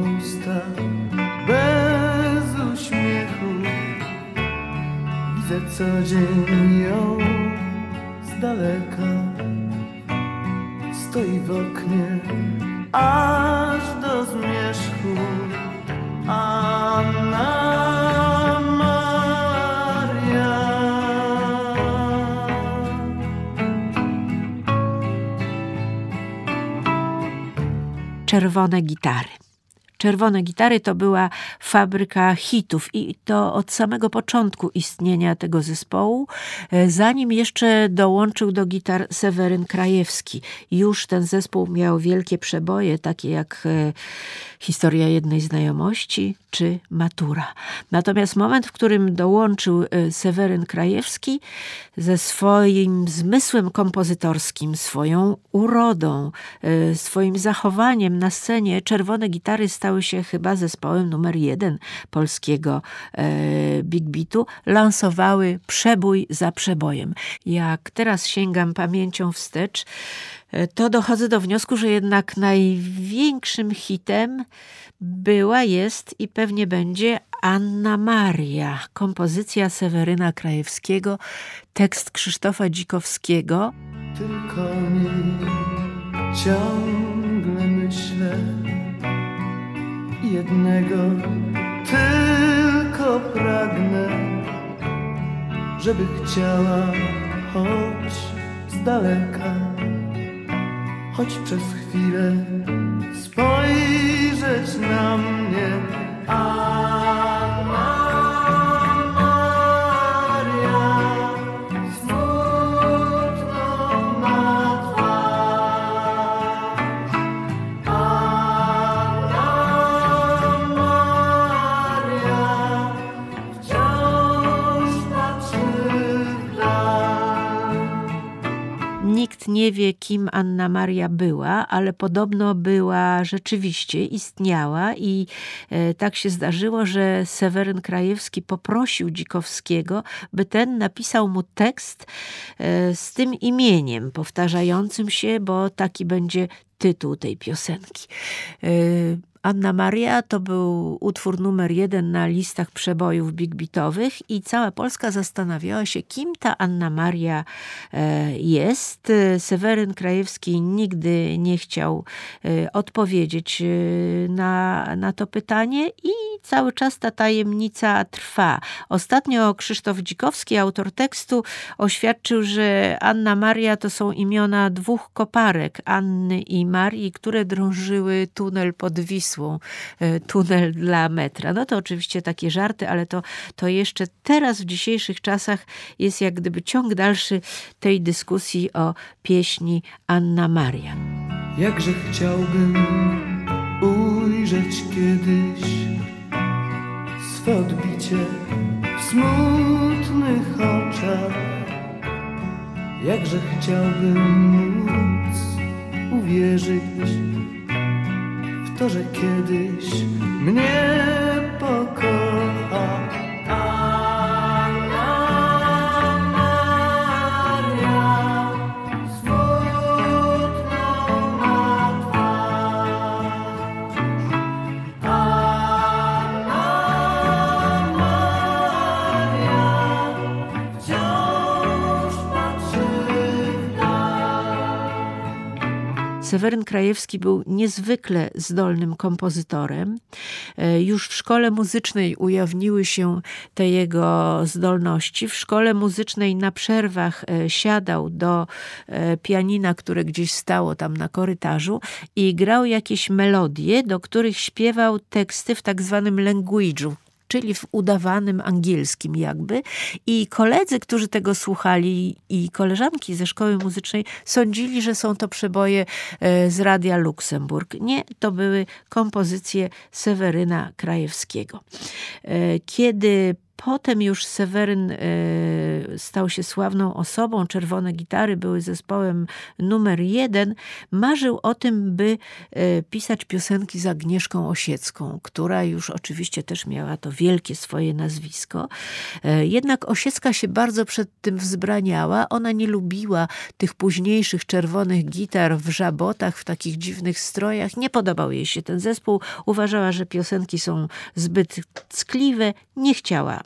Usta, bez uśmiechu. Widzę co dzień ją z daleka, stoi w oknie, aż do zmierzchu. Anna czerwone gitary. Czerwone gitary to była fabryka hitów i to od samego początku istnienia tego zespołu, e, zanim jeszcze dołączył do gitar Seweryn Krajewski. Już ten zespół miał wielkie przeboje, takie jak e, Historia jednej znajomości czy Matura. Natomiast moment, w którym dołączył e, Seweryn Krajewski ze swoim zmysłem kompozytorskim, swoją urodą, swoim zachowaniem na scenie, czerwone gitary stały się chyba zespołem numer jeden polskiego e, Big Beatu. Lansowały przebój za przebojem. Jak teraz sięgam pamięcią wstecz, e, to dochodzę do wniosku, że jednak największym hitem była, jest i pewnie będzie Anna Maria, kompozycja Seweryna Krajewskiego, tekst Krzysztofa Dzikowskiego. Tylko o niej ciągle jednego tylko pragnę, żeby chciała choć z daleka, choć przez chwilę spojrzeć na mnie. Nie wie, kim Anna Maria była, ale podobno była rzeczywiście, istniała i e, tak się zdarzyło, że Seweryn Krajewski poprosił Dzikowskiego, by ten napisał mu tekst e, z tym imieniem powtarzającym się, bo taki będzie tytuł tej piosenki. Anna Maria to był utwór numer jeden na listach przebojów big beatowych i cała Polska zastanawiała się, kim ta Anna Maria e, jest. Seweryn Krajewski nigdy nie chciał e, odpowiedzieć e, na, na to pytanie i cały czas ta tajemnica trwa. Ostatnio Krzysztof Dzikowski, autor tekstu, oświadczył, że Anna Maria to są imiona dwóch koparek, Anny i Marii, które drążyły tunel pod Wisłą, e, tunel dla metra. No to oczywiście takie żarty, ale to, to jeszcze teraz w dzisiejszych czasach jest jak gdyby ciąg dalszy tej dyskusji o pieśni Anna Maria. Jakże chciałbym ujrzeć kiedyś swe odbicie w smutnych oczach. Jakże chciałbym móc uwierzyć to, że kiedyś mnie pokocha. Seweryn Krajewski był niezwykle zdolnym kompozytorem. E, Już w szkole muzycznej ujawniły się te jego zdolności. W szkole muzycznej na przerwach e, siadał do e, pianina, które gdzieś stało tam na korytarzu i grał jakieś melodie, do których śpiewał teksty w tak zwanym language'u. Czyli w udawanym angielskim jakby. I koledzy, którzy tego słuchali i koleżanki ze szkoły muzycznej sądzili, że są to przeboje e, z Radia Luksemburg. Nie, to były kompozycje Seweryna Krajewskiego. E, kiedy Potem już Seweryn e, stał się sławną osobą. Czerwone gitary były zespołem numer jeden. Marzył o tym, by e, pisać piosenki z Agnieszką Osiecką, która już oczywiście też miała to wielkie swoje nazwisko. E, jednak Osiecka się bardzo przed tym wzbraniała. Ona nie lubiła tych późniejszych czerwonych gitar w żabotach, w takich dziwnych strojach. Nie podobał jej się ten zespół. Uważała, że piosenki są zbyt ckliwe. Nie chciała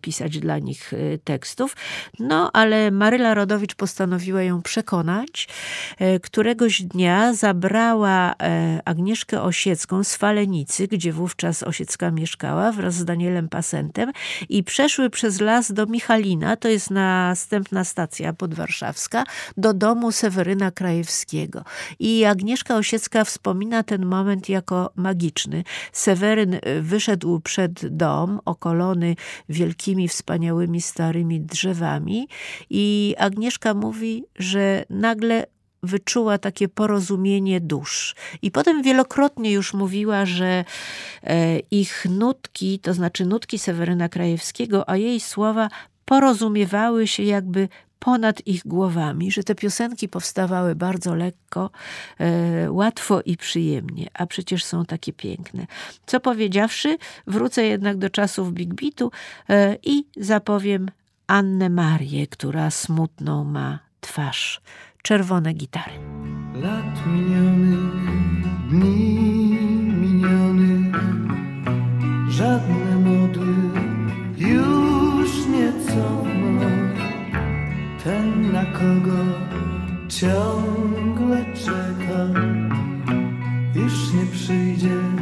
pisać dla nich e, tekstów. No, ale Maryla Rodowicz postanowiła ją przekonać. E, któregoś dnia zabrała Agnieszkę Osiecką z Falenicy, gdzie wówczas Osiecka mieszkała, wraz z Danielem Pasentem i przeszły przez las do Michalina, to jest następna stacja podwarszawska, do domu Seweryna Krajewskiego. I Agnieszka Osiecka wspomina ten moment jako magiczny. Seweryn wyszedł przed dom, okolony wielkimi, wspaniałymi, starymi drzewami. I Agnieszka mówi, że nagle wyczuła takie porozumienie dusz. I potem wielokrotnie już mówiła, że e, ich nutki, to znaczy nutki Seweryna Krajewskiego, a jej słowa porozumiewały się jakby ponad ich głowami, że te piosenki powstawały bardzo lekko, e, łatwo i przyjemnie, a przecież są takie piękne. Co powiedziawszy, wrócę jednak do czasów Big Beatu e, i zapowiem Annę Marię, która smutną ma twarz, czerwone gitary. Lat minionych, dni ten, na kogo ciągle czeka, już nie przyjdzie